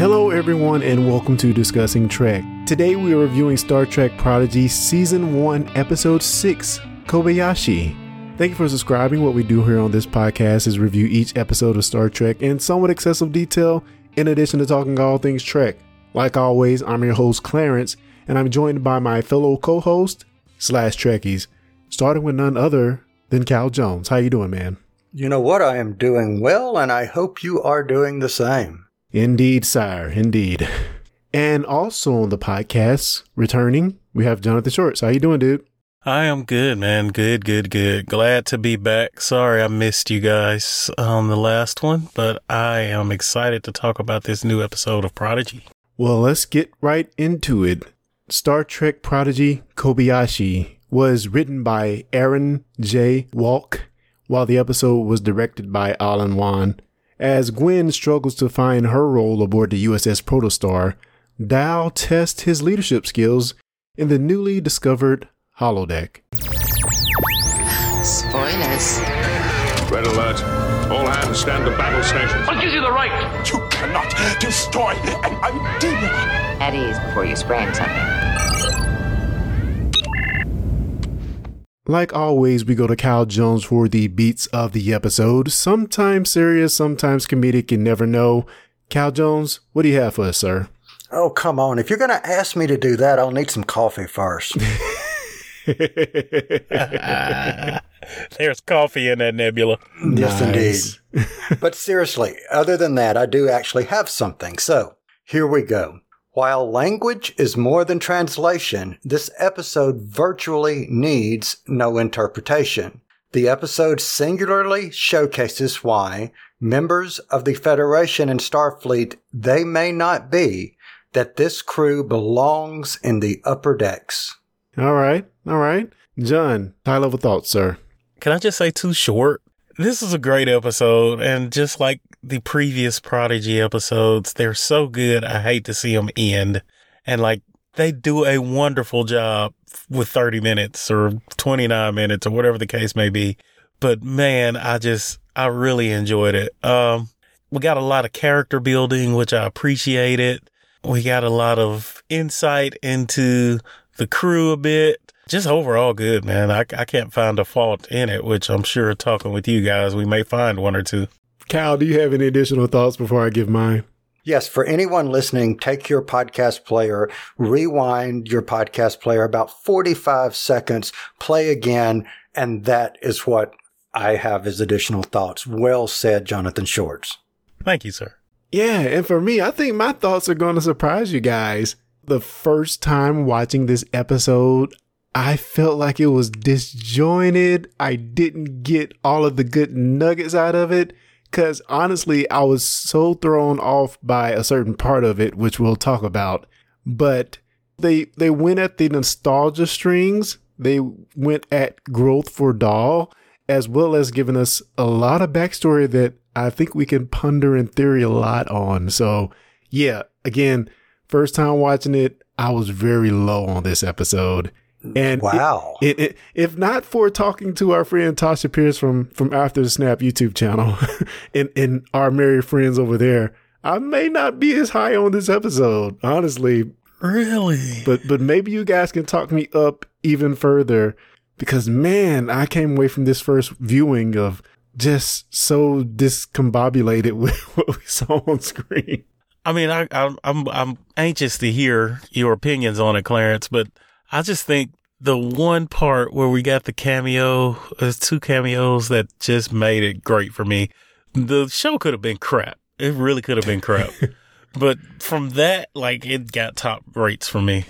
Hello, everyone, and welcome to Discussing Trek. Today we are reviewing Star Trek Prodigy Season 1, Episode 6 Kobayashi. Thank you for subscribing. What we do here on this podcast is review each episode of Star Trek in somewhat excessive detail, in addition to talking all things Trek. Like always, I'm your host, Clarence, and I'm joined by my fellow co-host slash Trekkies, starting with none other than Cal Jones. How you doing, man? You know what? I am doing well, and I hope you are doing the same. Indeed, sire. Indeed. And also on the podcast, returning, we have Jonathan Shorts. How you doing, dude? I am good, man. Good, good, good. Glad to be back. Sorry I missed you guys on the last one, but I am excited to talk about this new episode of Prodigy. Well, let's get right into it. Star Trek Prodigy Kobayashi was written by Aaron J. Waltke, while the episode was directed by Alan Wan. As Gwen struggles to find her role aboard the USS Protostar, Dal tests his leadership skills in the newly discovered holodeck. Spoilers. Red alert. All hands stand to battle stations. What gives you the right? You cannot destroy an idea. At ease before you sprain something. Like always, we go to Cal Jones for the beats of the episode. Sometimes serious, sometimes comedic, you never know. Cal Jones, what do you have for us, sir? Oh, come on. If you're going to ask me to do that, I'll need some coffee first. There's coffee in that nebula. Yes, Nice. indeed. but seriously, other than that, I do actually have something. So here we go. While language is more than translation, this episode virtually needs no interpretation. The episode singularly showcases why members of the Federation and Starfleet they may not be, that this crew belongs in the upper decks. All right, all right. John, high level thoughts, sir. Can I just say too short? This is a great episode, and just like the previous Prodigy episodes, they're so good. I hate to see them end. And like, they do a wonderful job with 30 minutes or 29 minutes or whatever the case may be. But man, I just, I really enjoyed it. Um, we got a lot of character building, which I appreciated. We got a lot of insight into the crew a bit. Just overall good, man. I, I can't find a fault in it, which I'm sure talking with you guys, we may find one or two. Cal, do you have any additional thoughts before I give mine? Yes, for anyone listening, take your podcast player, rewind your podcast player about 45 seconds, play again, and that is what I have as additional thoughts. Well said, Jonathan Shorts. Thank you, sir. Yeah, and for me, I think my thoughts are going to surprise you guys. The first time watching this episode, I felt like it was disjointed. I didn't get all of the good nuggets out of it. Cause honestly, I was so thrown off by a certain part of it, which we'll talk about. But they they went at the nostalgia strings. They went at growth for Dal, as well as giving us a lot of backstory that I think we can ponder in theory a lot on. So yeah, again, first time watching it, I was very low on this episode. And Wow. it, it, if not for talking to our friend Tasha Pierce from from After the Snap YouTube channel and and our merry friends over there, I may not be as high on this episode, honestly. Really? But but maybe you guys can talk me up even further because man, I came away from this first viewing of just so discombobulated with what we saw on screen. I mean, I, I'm I'm I'm anxious to hear your opinions on it, Clarence. But I just think the one part where we got the cameo, there's two cameos that just made it great for me. The show could have been crap. It really could have been crap. but from that, like, it got top rates for me.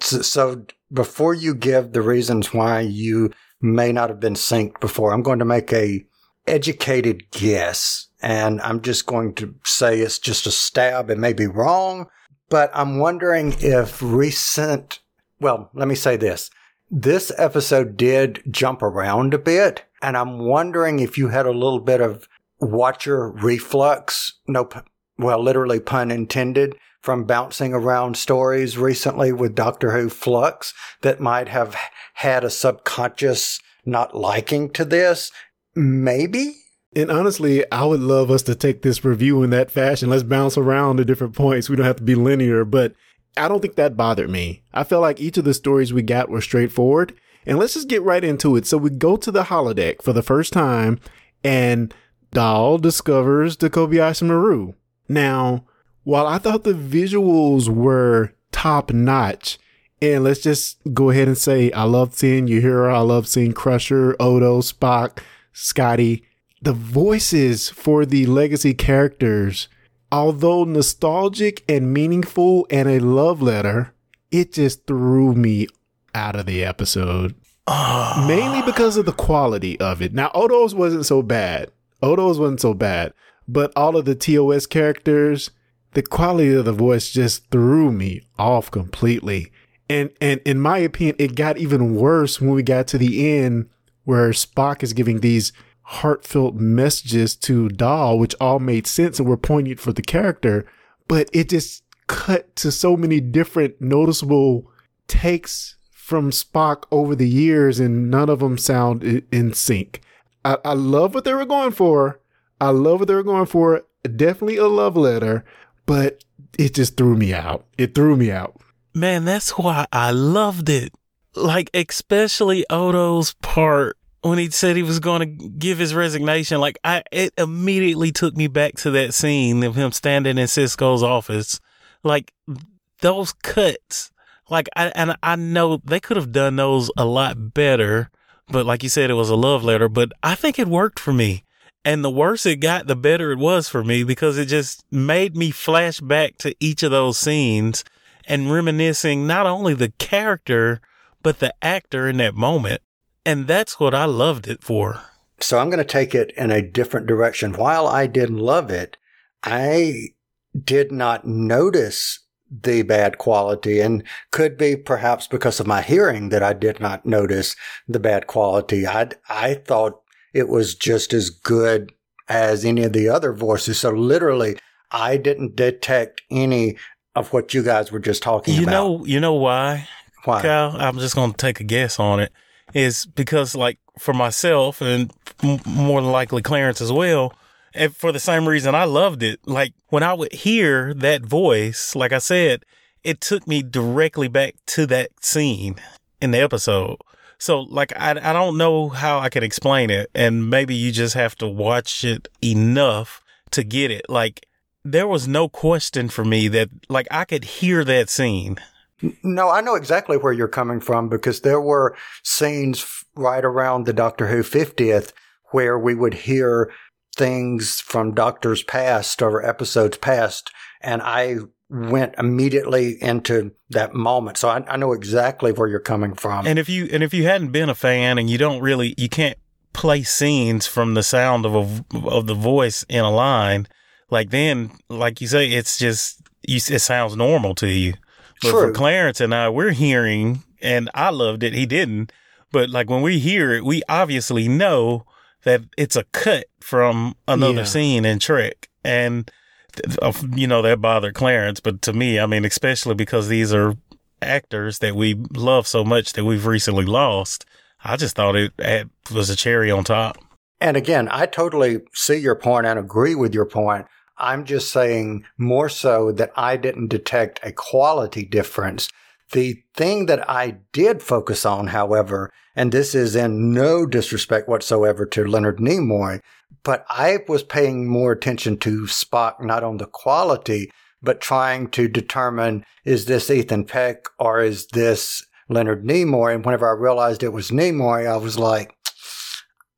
So, so before you give the reasons why you may not have been synced before, I'm going to make a educated guess. And I'm just going to say it's just a stab. It may be wrong, but I'm wondering if recent, well, let me say this. This episode did jump around a bit. And I'm wondering if you had a little bit of watcher reflux. No, p- well, literally pun intended from bouncing around stories recently with Doctor Who Flux that might have had a subconscious not liking to this. Maybe And honestly, I would love us to take this review in that fashion. Let's bounce around to different points. We don't have to be linear, but I don't think that bothered me. I felt like each of the stories we got were straightforward. And let's just get right into it. So we go to the holodeck for the first time, and Dal discovers the Kobayashi Maru. Now, while I thought the visuals were top notch, and let's just go ahead and say I love seeing Uhura, I love seeing Crusher, Odo, Spock, Scotty. The voices for the legacy characters, although nostalgic and meaningful and a love letter, it just threw me out of the episode. Ah. Mainly because of the quality of it. Now, Odo's wasn't so bad. Odo's wasn't so bad. But all of the TOS characters, the quality of the voice just threw me off completely. And and in my opinion, it got even worse when we got to the end where Spock is giving these heartfelt messages to Dal, which all made sense and were poignant for the character, but it just cut to so many different noticeable takes from Spock over the years, and none of them sound in sync. I, I love what they were going for. I love what they were going for. Definitely a love letter, but it just threw me out. It threw me out. Man, that's why I loved it. Like, especially Odo's part when he said he was going to give his resignation. Like, I, it immediately took me back to that scene of him standing in Sisko's office. Like, those cuts. Like, I, and I know they could have done those a lot better, but like you said, it was a love letter, but I think it worked for me. And the worse it got, the better it was for me because it just made me flash back to each of those scenes and reminiscing not only the character, but the actor in that moment. And that's what I loved it for. So I'm going to take it in a different direction. While I didn't love it, I did not notice the bad quality and could be perhaps because of my hearing that I did not notice the bad quality. I, I thought it was just as good as any of the other voices. So literally, I didn't detect any of what you guys were just talking You about. know, you know why? Why? Kyle, I'm just going to take a guess on it. Is because, like, for myself and m- more than likely Clarence as well, and for the same reason I loved it. Like, when I would hear that voice, like I said, it took me directly back to that scene in the episode. So, like, I, I don't know how I could explain it. And maybe you just have to watch it enough to get it. Like, there was no question for me that, like, I could hear that scene. No, I know exactly where you're coming from because there were scenes right around the Doctor Who 50th where we would hear things from Doctors past or episodes past, and I went immediately into that moment. So I, I know exactly where you're coming from. And if you and if you hadn't been a fan and you don't really you can't play scenes from the sound of a, of the voice in a line, like then like you say, it's just you it sounds normal to you. But for Clarence and I, we're hearing, and I loved it. He didn't, but like when we hear it, we obviously know that it's a cut from another Yeah. scene in Trek, and you know that bothered Clarence. But to me, I mean, especially because these are actors that we love so much that we've recently lost. I just thought it had, was a cherry on top. And again, I totally see your point and agree with your point. I'm just saying more so that I didn't detect a quality difference. The thing that I did focus on, however, and this is in no disrespect whatsoever to Leonard Nimoy, but I was paying more attention to Spock, not on the quality, but trying to determine is this Ethan Peck or is this Leonard Nimoy? And whenever I realized it was Nimoy, I was like,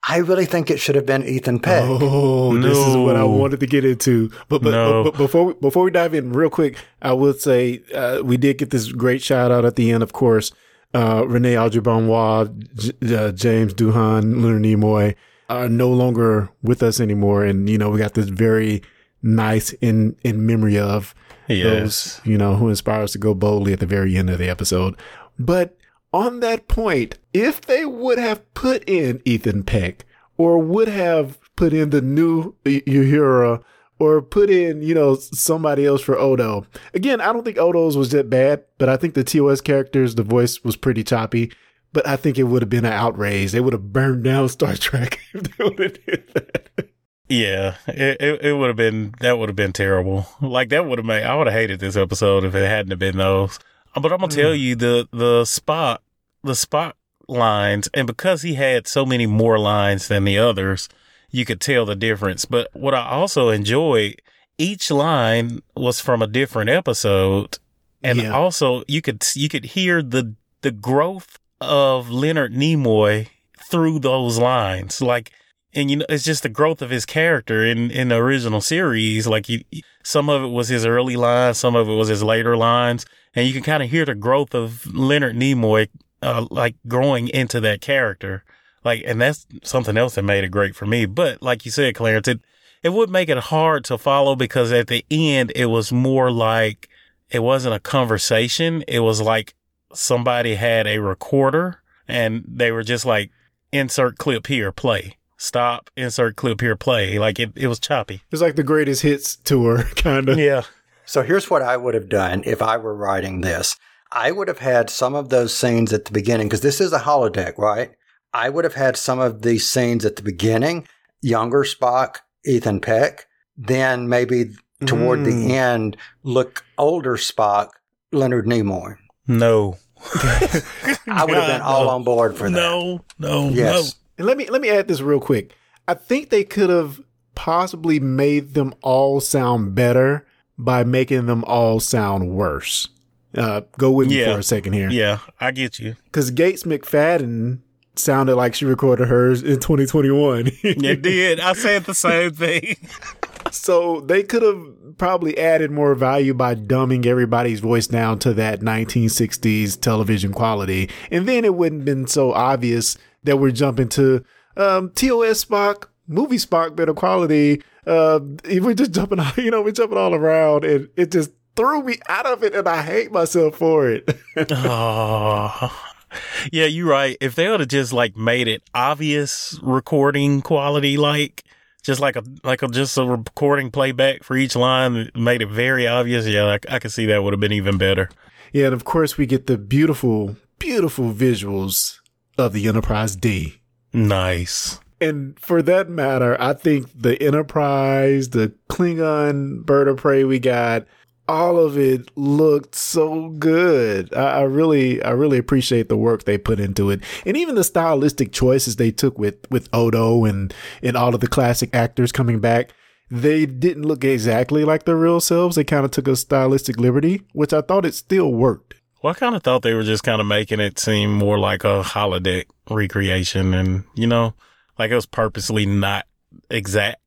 I really think it should have been Ethan Peck. Oh, this is what I wanted to get into. But but, No. but, but before we, before we dive in, real quick, I will say uh, we did get this great shout out at the end. Of course, uh, René Auberjonois, J- uh, James Doohan, Leonard Nimoy are no longer with us anymore, and you know we got this very nice in in memory of those you know who inspire us to go boldly at the very end of the episode. But on that point, if they would have put in Ethan Peck or would have put in the new Uhura or put in, you know, somebody else for Odo. Again, I don't think Odo's was that bad, but I think the TOS characters, the voice was pretty choppy. But I think it would have been an outrage. They would have burned down Star Trek if they would have did that. Yeah, it it, it would have been that would have been terrible. Like that would have made I would have hated this episode if it hadn't have been those. Uh, but I'm gonna tell mm. you the the spot the spot lines, and because he had so many more lines than the others, you could tell the difference. But what I also enjoyed, each line was from a different episode, and Yeah. also you could you could hear the the growth of Leonard Nimoy through those lines, like. And you know, it's just the growth of his character in, in the original series. Like you, some of it was his early lines, some of it was his later lines, and you can kind of hear the growth of Leonard Nimoy, uh, like growing into that character. Like, and that's something else that made it great for me. But like you said, Clarence, it, it would make it hard to follow because at the end, it was more like it wasn't a conversation. It was like somebody had a recorder and they were just like, insert clip here, play. Stop, insert clip here, play. Like it, it was choppy. It's like the greatest hits tour, kind of. Yeah. So here's what I would have done if I were writing this. I would have had some of those scenes at the beginning because this is a holodeck, right? I would have had some of these scenes at the beginning, younger Spock, Ethan Peck, then maybe toward Mm. the end, look older Spock, Leonard Nimoy. No. I would have been all on board for that. No, no, Yes. And let me let me add this real quick. I think they could have possibly made them all sound better by making them all sound worse. Uh, go with me Yeah. for a second here. Yeah, I get you. Because Gates McFadden sounded like she recorded hers in 2021. It did. I said the same thing. so they could have probably added more value by dumbing everybody's voice down to that 1960s television quality. And then it wouldn't have been so obvious that we're jumping to um, TOS Spock, movie Spock, better quality. Uh, we're just jumping, you know, we're jumping all around and it just threw me out of it and I hate myself for it. oh. Yeah, you're right. If they would have just like made it obvious recording quality, like just like a like a just a recording playback for each line, made it very obvious. Yeah, I, I could see that would have been even better. yeah. And of course we get the beautiful, beautiful visuals of the Enterprise D. Nice. And for that matter, I think the Enterprise, the Klingon bird of prey we got, all of it looked so good. I, I really, I really appreciate the work they put into it, and even the stylistic choices they took with with Odo and and all of the classic actors coming back. They didn't look exactly like their real selves. They kind of took a stylistic liberty, which I thought it still worked. Well, I kind of thought they were just kind of making it seem more like a holodeck recreation, and you know, like it was purposely not exact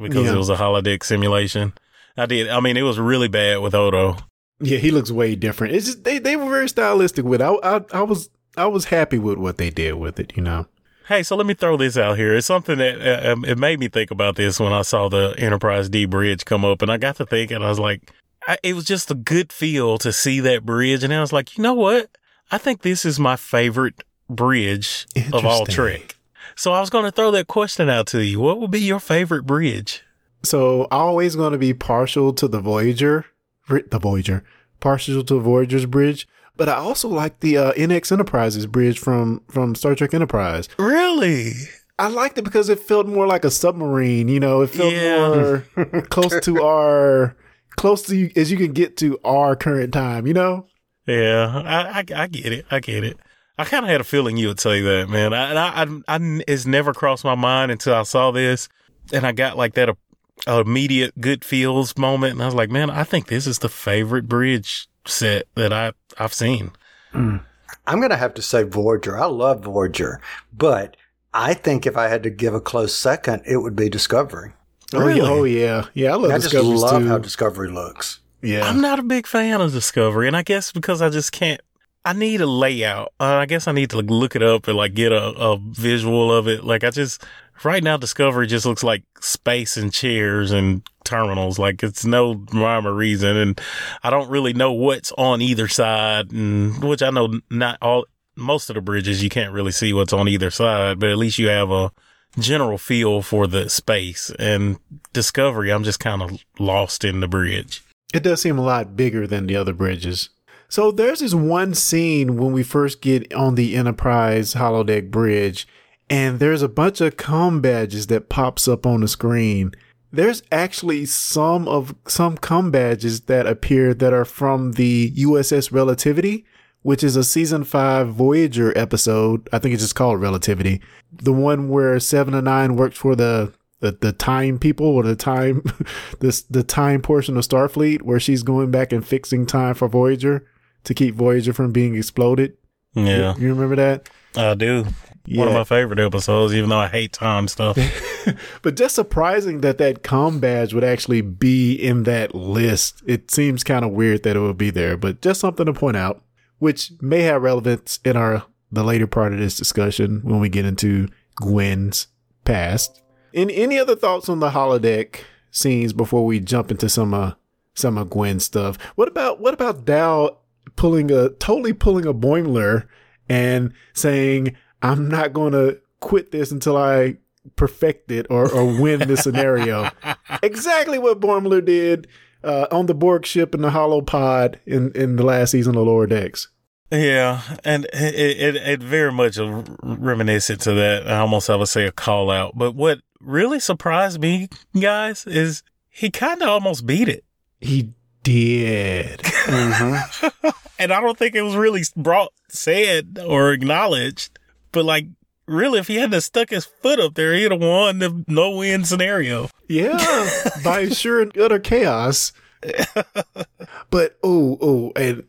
because Yeah. it was a holodeck simulation. I did. I mean, it was really bad with Odo. Yeah, he looks way different. It's just they, they were very stylistic with it. I, I I was I was happy with what they did with it, you know. Hey, so let me throw this out here. It's something that uh, um, it made me think about this when I saw the Enterprise D bridge come up, and I got to thinking. I was like, I, it was just a good feel to see that bridge, and I was like, you know what? I think this is my favorite bridge of all Trek. So I was going to throw that question out to you. What would be your favorite bridge? So always going to be partial to the Voyager, the Voyager, partial to Voyager's bridge. But I also like the uh, NX Enterprises bridge from from Star Trek Enterprise. Really? I liked it because it felt more like a submarine. You know, it felt Yeah. more close to our close to as you can get to our current time. You know. Yeah, I, I, I get it. I get it. I kind of had a feeling you would say that, man. I, I, I, I, it's never crossed my mind until I saw this, and I got like that uh, immediate good feels moment, and I was like, man, I think this is the favorite bridge set that I I've seen. I'm going to have to say Voyager. I love Voyager, but I think if I had to give a close second, it would be Discovery. Oh Really? yeah, oh yeah, yeah. I love I just love too. how Discovery looks. yeah, I'm not a big fan of Discovery, and I guess because I just can't. I need a layout. Uh, I guess I need to like, look it up and like get a, a visual of it. Like I just right now, Discovery just looks like space and chairs and terminals. Like it's no rhyme or reason, and I don't really know what's on either side. And which I know not all most of the bridges you can't really see what's on either side, but at least you have a general feel for the space. And Discovery, I'm just kind of lost in the bridge. It does seem a lot bigger than the other bridges. So there's this one scene when we first get on the Enterprise holodeck bridge, and there's a bunch of com badges that pops up on the screen. There's actually some of some com badges that appear that are from the USS Relativity, which is a season five Voyager episode. I think it's just called Relativity. The one where Seven of Nine works for the the, the time people or the time this the time portion of Starfleet where she's going back and fixing time for Voyager to keep Voyager from being exploded. Yeah, You remember that? I do. One of my favorite episodes, even though I hate time stuff. But just surprising that that com badge would actually be in that list. It seems kind of weird that it would be there, but just something to point out, which may have relevance in our the later part of this discussion when we get into Gwen's past. Any any other thoughts on the holodeck scenes before we jump into some uh some of Gwen's stuff? What about what about Dal pulling a totally pulling a Boimler and saying, I'm not gonna quit this until I perfect it or, or win the scenario. exactly what Boimler did uh, on the Borg ship in the Hollow Pod in, in the last season of Lower Decks. Yeah, and it, it it very much reminiscent to that. I almost I would say a call out. But what really surprised me, guys, is he kind of almost beat it, He did. Mm-hmm. and I don't think it was really brought said or acknowledged. But like, really, if he hadn't stuck his foot up there, he'd have won the no win scenario. Yeah, by sure and utter chaos. but oh, oh, and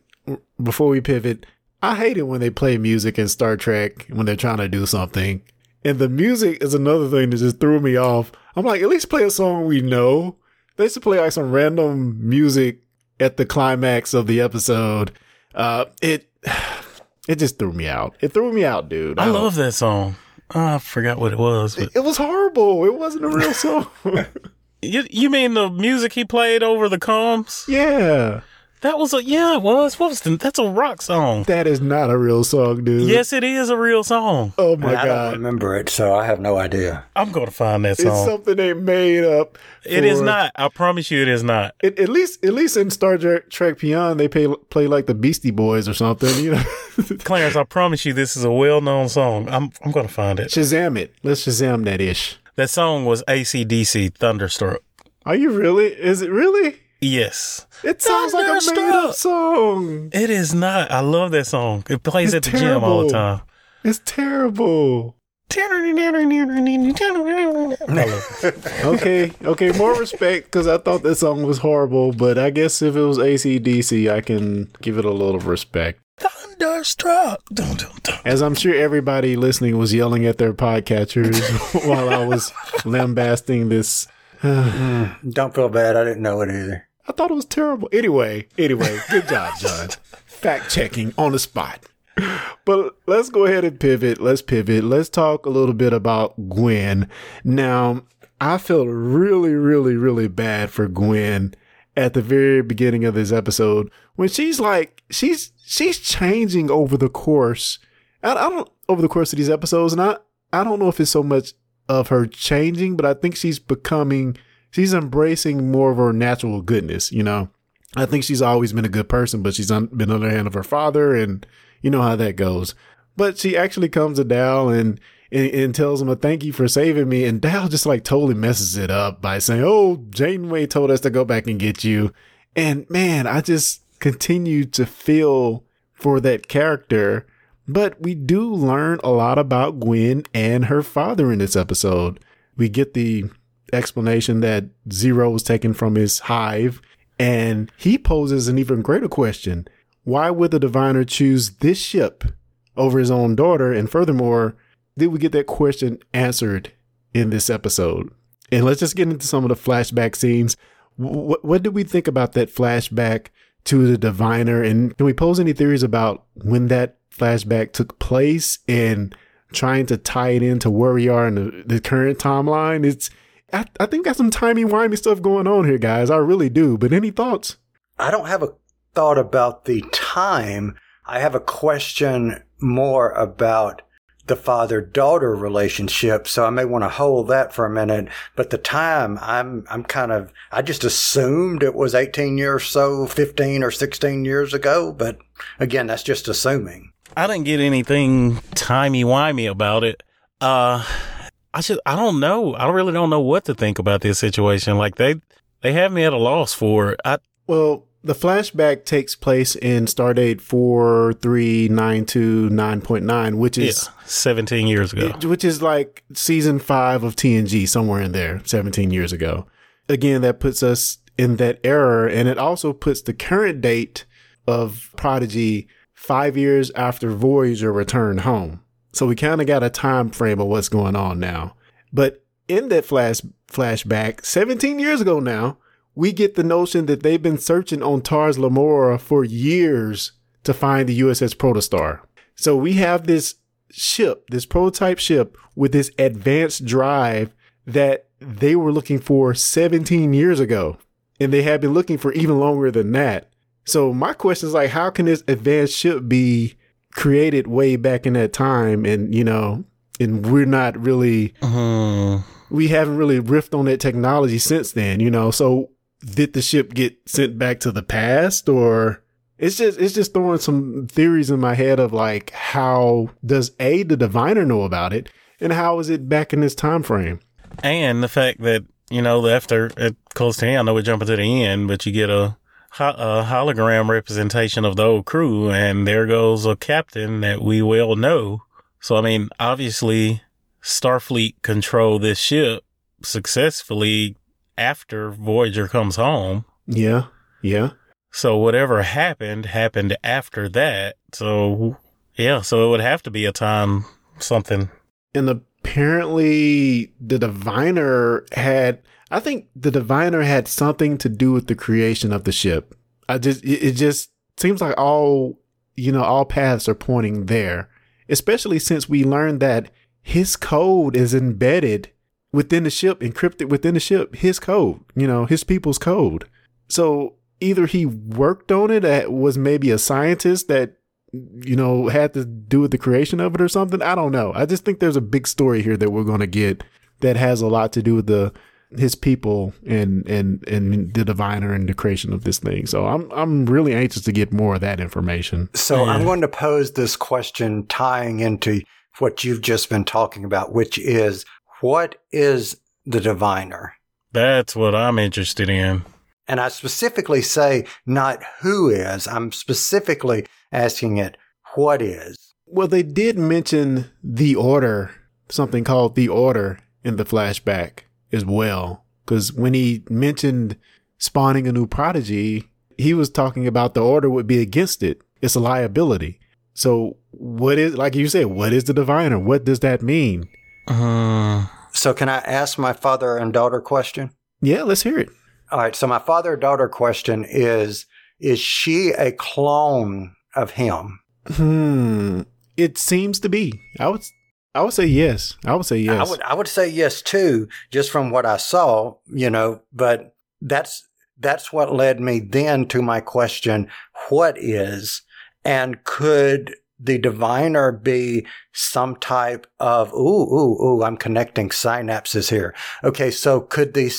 before we pivot, I hate it when they play music in Star Trek when they're trying to do something. And the music is another thing that just threw me off. I'm like, at least play a song we know. They used to play like some random music at the climax of the episode. Uh, it it just threw me out. It threw me out, dude. I don't- love that song. Oh, I forgot what it was, but It was horrible. It wasn't a real song. you, you mean the music he played over the comms? yeah. That was a yeah, it was. What was the, that's a rock song? That is not a real song, dude. Yes, it is a real song. Oh my god. I don't remember it, so I have no idea. I'm going to find that song. It's something they made up. It is not. I promise you, it is not. At, at least, at least in Star Trek, Trek Beyond, they play play like the Beastie Boys or something. You know, Clarence, I promise you, this is a well-known song. I'm I'm going to find it. Shazam it. Let's Shazam that ish. That song was ACDC Thunderstruck. Are you really? Is it really? Yes, It sounds like a made Thunderstruck. up song. it is not. I love that song. It plays It's at the gym all the time. It's terrible. Okay, okay, more respect because I thought that song was horrible, but I guess if it was ACDC, I can give it a little respect. Thunderstruck. Dun, dun, dun. As I'm sure everybody listening was yelling at their podcatchers while I was lambasting this. Mm, don't feel bad. I didn't know it either. I thought it was terrible. Anyway, anyway, good job, John. Fact checking on the spot. But let's go ahead and pivot. Let's pivot. Let's talk a little bit about Gwen. Now, I felt really, really, really bad for Gwen at the very beginning of this episode when she's like, she's she's changing over the course. I, I don't over the course of these episodes, and I I don't know if it's so much of her changing, but I think she's becoming she's embracing more of her natural goodness, you know. I think she's always been a good person, but she's been under the hand of her father, and you know how that goes. But she actually comes to Dal and, and and tells him a thank you for saving me, and Dal just like totally messes it up by saying, "Oh, Janeway told us to go back and get you," and man, I just continue to feel for that character. But we do learn a lot about Gwen and her father in this episode. We get the explanation that Zero was taken from his hive, and he poses an even greater question. Why would the diviner choose this ship over his own daughter? And furthermore, did we get that question answered in this episode? And let's just get into some of the flashback scenes. What, what did we think about that flashback to the diviner? And can we pose any theories about when that flashback took place and trying to tie it into where we are in the, the current timeline? It's I, I think got some timey wimey stuff going on here, guys. I really do. But any thoughts? I don't have a thought about the time. I have a question more about the father daughter relationship. So I may want to hold that for a minute. But the time, I'm, I'm kind of, I just assumed it was 18 years so, 15 or 16 years ago. But again, that's just assuming. I didn't get anything timey wimey about it. Uh, I just, I don't know. I really don't know what to think about this situation. Like they, they have me at a loss for it. I, Well, the flashback takes place in Stardate 43929.9, which yeah, is 17 years ago. which is like season 5 of TNG somewhere in there 17 years ago. Again, that puts us in that error. and it also puts the current date of Prodigy 5 years after Voyager returned home. So we kind of got a time frame of what's going on now. But in that flash flashback 17 years ago now, we get the notion that they've been searching on Tars Lamora for years to find the USS Protostar. So we have this ship, this prototype ship with this advanced drive that they were looking for 17 years ago. And they have been looking for even longer than that. So my question is like, how can this advanced ship be created way back in that time? And, you know, and we're not really Hmm. we haven't really riffed on that technology since then, you know. So did the ship get sent back to the past or it's just it's just throwing some theories in my head of like how does A the diviner know about it and how is it back in this time frame? And the fact that, you know, after it close to end, I know we're jumping to the end, but you get a, ho- a hologram representation of the old crew, and there goes a captain that we well know. So, I mean, obviously, Starfleet control this ship successfully after Voyager comes home. Yeah. Yeah. So, whatever happened, happened after that. So, yeah, so it would have to be a time something. And apparently the diviner had I think the diviner had something to do with the creation of the ship. I just it, just seems like all you know all paths are pointing there, especially since we learned that his code is embedded within the ship, encrypted within the ship. His code, you know, his people's code. So either he worked on it, uh, was maybe a scientist that you know, had to do with the creation of it or something. I don't know. I just think there's a big story here that we're going to get that has a lot to do with the his people and and and the diviner and the creation of this thing. So I'm I'm really anxious to get more of that information. So I'm going to pose this question tying into what you've just been talking about, which is what is the diviner? That's what I'm interested in. And I specifically say not who is, I'm specifically asking it what is. Well, they did mention the order, something called the order in the flashback as well. Because when he mentioned spawning a new prodigy, he was talking about the order would be against it. It's a liability. So, what is, like you said, what is the diviner? What does that mean? Uh, So can I ask my father and daughter question? Yeah, let's hear it. All right. So my father daughter question is, is she a clone of him? Hmm. It seems to be. I would, I would say yes. I would say yes. I would, I would say yes too, just from what I saw, you know, but that's, that's what led me then to my question, what is, and could the diviner be some type of, ooh, ooh, ooh, I'm connecting synapses here. Okay. So could the,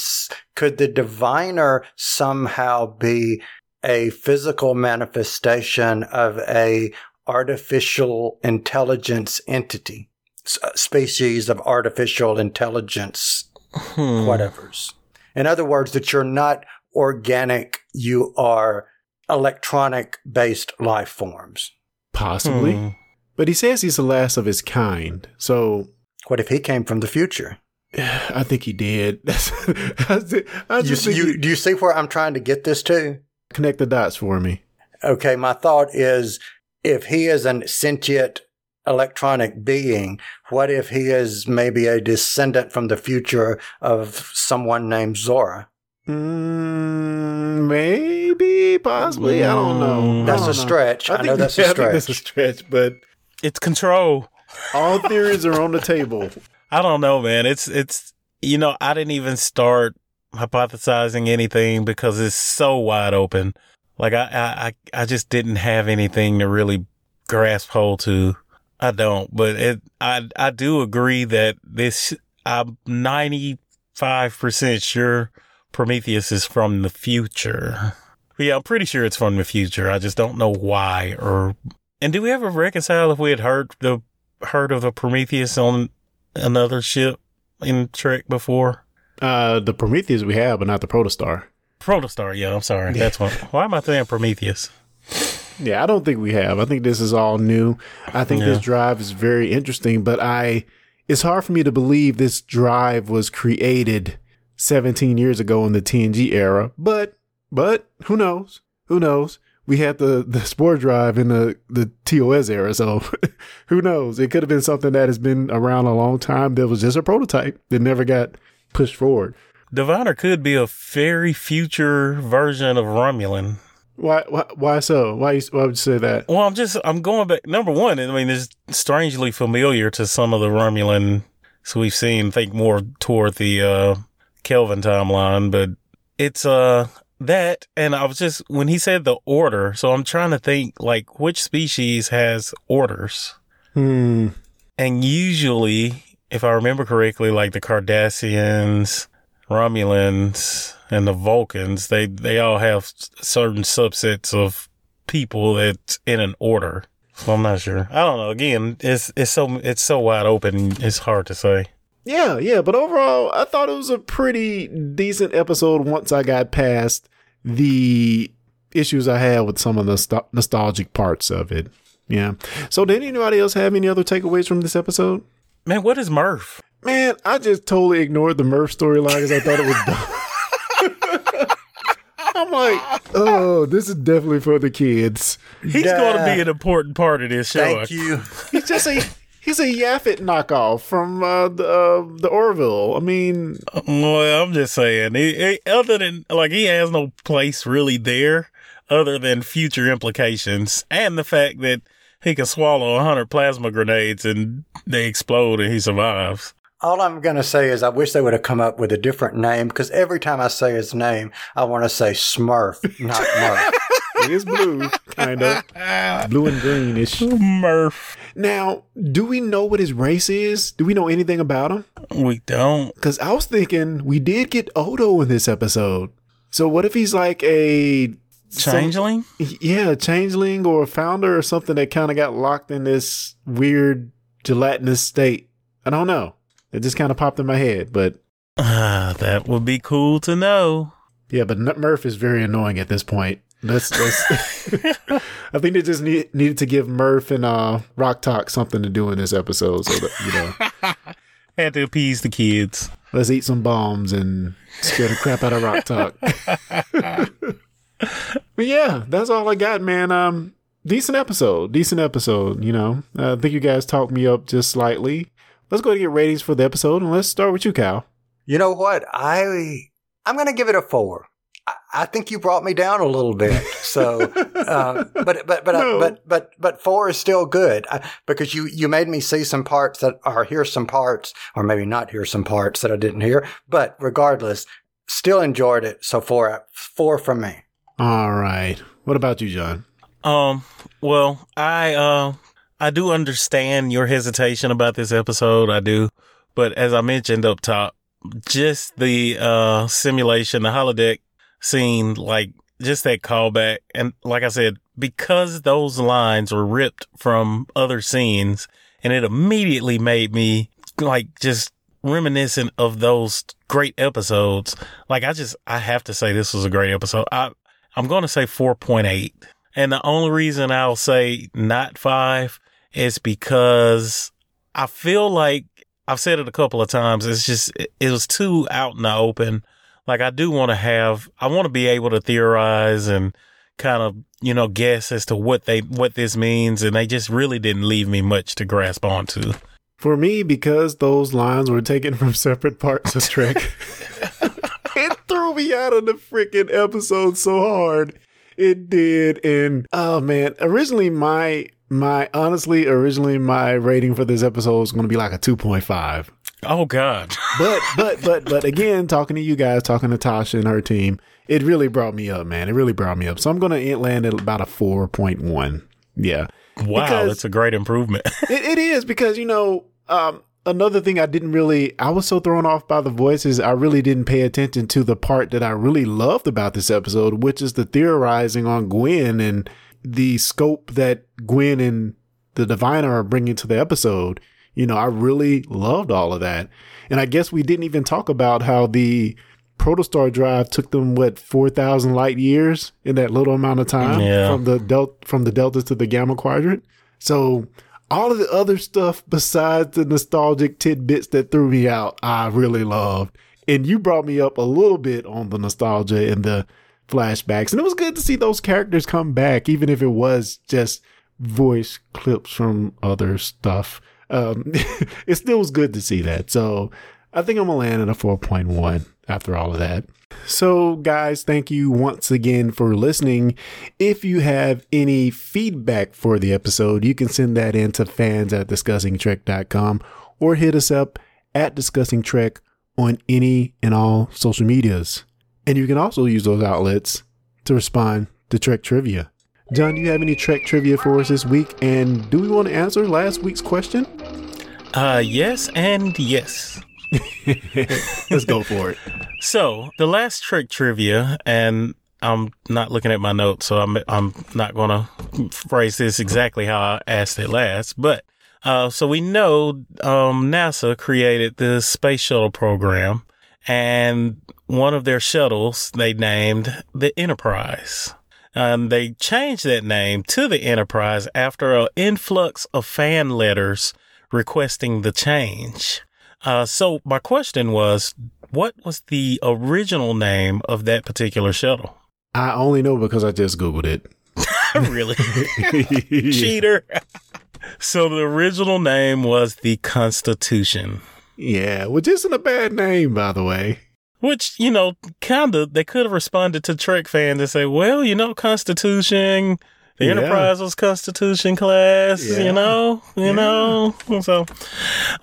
could the diviner somehow be a physical manifestation of a artificial intelligence entity? S- species of artificial intelligence, hmm. whatever's. In other words, that you're not organic, you are electronic based life forms. Possibly. Hmm. But he says he's the last of his kind. So What if he came from the future? I think he did. I just You, think you, he- do you see where I'm trying to get this to? connect the dots for me. Okay, my thought is if he is an sentient electronic being, what if he is maybe a descendant from the future of someone named Zora? Mm, maybe, possibly. I don't know. That's don't a know. stretch. I know that's a yeah, I think that's a stretch. stretch, but It's control. all theories are on the table. I don't know, man. It's it's you know, I didn't even start hypothesizing anything because it's so wide open. Like I I I I just didn't have anything to really grasp hold to. I don't, but it I I do agree that this I'm 95% sure Prometheus is from the future. Yeah, I'm pretty sure it's from the future. I just don't know why or and do we ever reconcile if we had heard the heard of a Prometheus on another ship in Trek before? Uh, the Prometheus we have, but not the Protostar. Protostar, yeah, I'm sorry. That's what. Why am I saying Prometheus? Yeah, I don't think we have. I think this is all new. I think this drive is very interesting, but I it's hard for me to believe this drive was created 17 years ago in the TNG era. But but who knows? Who knows? We had the the Spore drive in the the TOS era, so who knows? It could have been something that has been around a long time. That was just a prototype that never got pushed forward. Diviner could be a very future version of Romulan. Why why, why so? Why you, why would you say that? Well, I'm just I'm going back. Number one, I mean, it's strangely familiar to some of the Romulan so we've seen. Think more toward the uh, Kelvin timeline, but it's uh that. And I was just when he said the order, so I'm trying to think like which species has orders, Hmm. and usually, if I remember correctly, like the Cardassians, Romulans, and the Vulcans, they they all have certain subsets of people that's in an order. So I'm not sure. I don't know. Again, it's it's so it's so wide open. It's hard to say. Yeah, yeah, but overall, I thought it was a pretty decent episode once I got past the issues I had with some of the sto- nostalgic parts of it. Yeah. So, did anybody else have any other takeaways from this episode? Man, what is Murph? Man, I just totally ignored the Murph storyline because I thought it was dumb. I'm like, oh, this is definitely for the kids. He's Yeah. going to be an important part of this show. Thank you. He's just a he's a Yaphit knockoff from uh, the uh, the Orville. I mean, Well, I'm just saying. He, he- other than like, he has no place really there, other than future implications and the fact that he can swallow a hundred plasma grenades and they explode and he survives. All I'm going to say is I wish they would have come up with a different name because every time I say his name, I want to say Smurf, not Murph. it is blue, kind of blue and greenish. Murph. Now, do we know what his race is? Do we know anything about him? We don't. Because I was thinking we did get Odo in this episode. So what if he's like a some- Changeling? yeah, a changeling or a founder or something that kind of got locked in this weird gelatinous state. I don't know. It just kind of popped in my head, but Ah, that would be cool to know. yeah, but Murph is very annoying at this point. That's, that's I think they just need, needed to give Murph and uh, Rok-Tahk something to do in this episode, so that you know, Had to appease the kids. let's eat some bombs and scare the crap out of Rok-Tahk. but yeah, that's all I got, man. Um, decent episode, decent episode. You know, uh, I think you guys talked me up just slightly. Let's go to get ratings for the episode, and let's start with you, Cal. You know what? I I'm going to give it a four. I, I think you brought me down a little bit. So, uh, but but but No. but but but four is still good I, because you you made me see some parts that or hear some parts or maybe not hear some parts that I didn't hear. But regardless, still enjoyed it. So four four from me. All right. What about you, John? Um, well, I uh I do understand your hesitation about this episode. I do. But as I mentioned up top, just the uh simulation, the holodeck scene, like just that callback and like I said, because those lines were ripped from other scenes and it immediately made me like just reminiscent of those great episodes. Like I just I have to say this was a great episode. I I'm going to say 4.8. And the only reason I'll say not five is because I feel like I've said it a couple of times. It's just, it, was too out in the open. Like I do want to have, I want to be able to theorize and kind of, you know, guess as to what they, what this means. And they just really didn't leave me much to grasp onto. For me, because those lines were taken from separate parts of Trek, it threw me out of the freaking episode so hard. It did. And oh man, originally my my honestly, originally my rating for this episode was gonna be like a two point five. Oh God. But but but but again, talking to you guys, talking to Tasha and her team, it really brought me up, man. It really brought me up. So I'm gonna land at about a four point one. Yeah. Wow. Because- that's a great improvement. it, it is because you know um, another thing I didn't really I was so thrown off by the voices I really didn't pay attention to the part that I really loved about this episode, which is the theorizing on Gwen and the scope that Gwen and the Diviner are bringing to the episode. you know, I really loved all of that. And I guess we didn't even talk about how the protostar drive took them what 4000 light years in that little amount of time Yeah. from the delta from the delta to the gamma quadrant so all of the other stuff besides the nostalgic tidbits that threw me out i really loved and you brought me up a little bit on the nostalgia and the flashbacks and it was good to see those characters come back even if it was just voice clips from other stuff um it still was good to see that so I think I'm gonna land at a 4.1 after all of that. So, guys, thank you once again for listening. If you have any feedback for the episode, you can send that in to fans at discussingtrek.com or hit us up at Discussing Trek on any and all social medias. And you can also use those outlets to respond to Trek trivia. John, do you have any Trek trivia for us this week? And do we want to answer last week's question? Uh, yes and yes. Let's go for it. So the last Trek trivia, and I'm not looking at my notes, so I'm I'm not gonna phrase this exactly how I asked it last, but uh, so we know um, NASA created the space shuttle program, and one of their shuttles they named the Enterprise. Um, they changed that name to the Enterprise after an influx of fan letters requesting the change. Uh, so my question was, what was the original name of that particular shuttle? I only know because I just Googled it. really? Cheater. so the original name was the Constitution, Yeah, which isn't a bad name, by the way. Which, you know, kind of, they could have responded to Trek fans and say, well, you know, Constitution, the Yeah. Enterprise was Constitution class, Yeah. you know, you Yeah. know. So,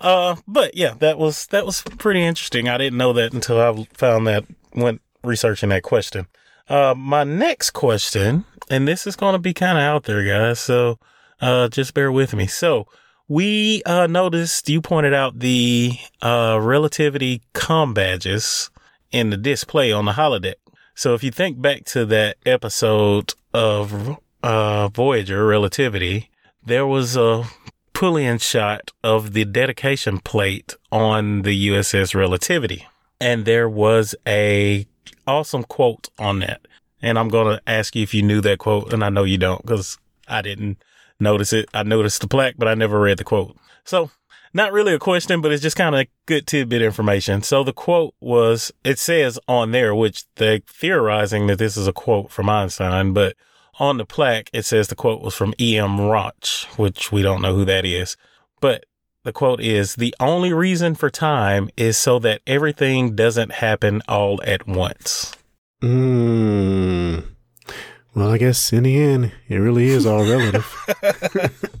uh, but yeah, that was that was pretty interesting. I didn't know that until I found that went researching that question. Uh, my next question, and this is going to be kind of out there, guys. So, uh, just bear with me. So, we uh noticed you pointed out the uh relativity com badges in the display on the holodeck. So if you think back to that episode of uh, Voyager Relativity, there was a pull-in shot of the dedication plate on the USS Relativity, and there was a awesome quote on that. And I'm going to ask you if you knew that quote, and I know you don't because I didn't notice it. I noticed the plaque, but I never read the quote. So not really a question, but it's just kind of good tidbit information. So the quote was, it says on there, which they're theorizing that this is a quote from Einstein, but on the plaque, it says the quote was from E.M. Roch, which we don't know who that is. But the quote is, the only reason for time is so that everything doesn't happen all at once. Mm. Well, I guess in the end, it really is all relative.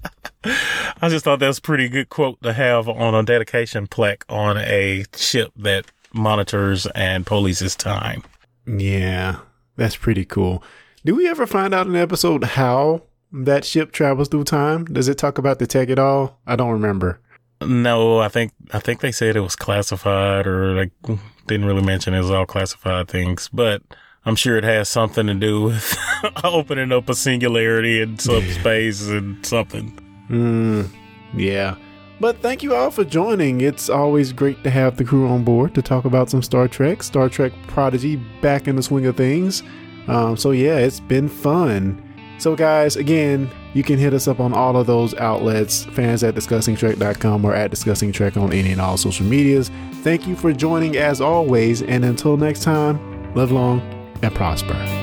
I just thought that was a pretty good quote to have on a dedication plaque on a ship that monitors and polices time. yeah, that's pretty cool. Do we ever find out in the episode how that ship travels through time? Does it talk about the tech at all? I don't remember. No, I think I think they said it was classified, or like didn't really mention it was all classified things. But I'm sure it has something to do with opening up a singularity in subspace and something. Mm, yeah. But thank you all for joining. It's always great to have the crew on board to talk about some Star Trek, Star Trek Prodigy back in the swing of things. Um, so, yeah, it's been fun. So, guys, again, you can hit us up on all of those outlets, fans at discussingtrek.com or at discussingtrek on any and all social medias. Thank you for joining as always. And until next time, live long and prosper.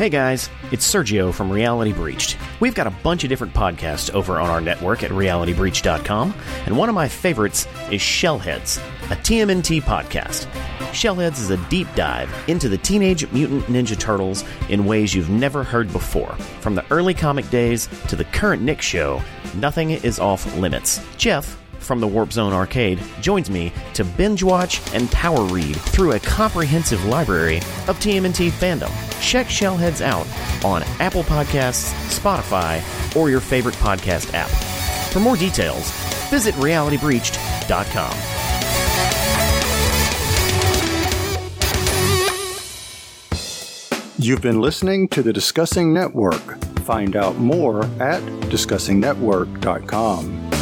Hey guys, it's Sergio from Reality Breached. We've got a bunch of different podcasts over on our network at realitybreached.com, and one of my favorites is Shellheads, a TMNT podcast. Shellheads is a deep dive into the Teenage Mutant Ninja Turtles in ways you've never heard before. From the early comic days to the current Nick show, nothing is off limits. Jeff, from the Warp Zone Arcade joins me to binge watch and power read through a comprehensive library of TMNT fandom. Check Shellheads out on Apple Podcasts, Spotify, or your favorite podcast app. For more details, visit realitybreached.com. You've been listening to the Discussing Network. Find out more at discussingnetwork.com.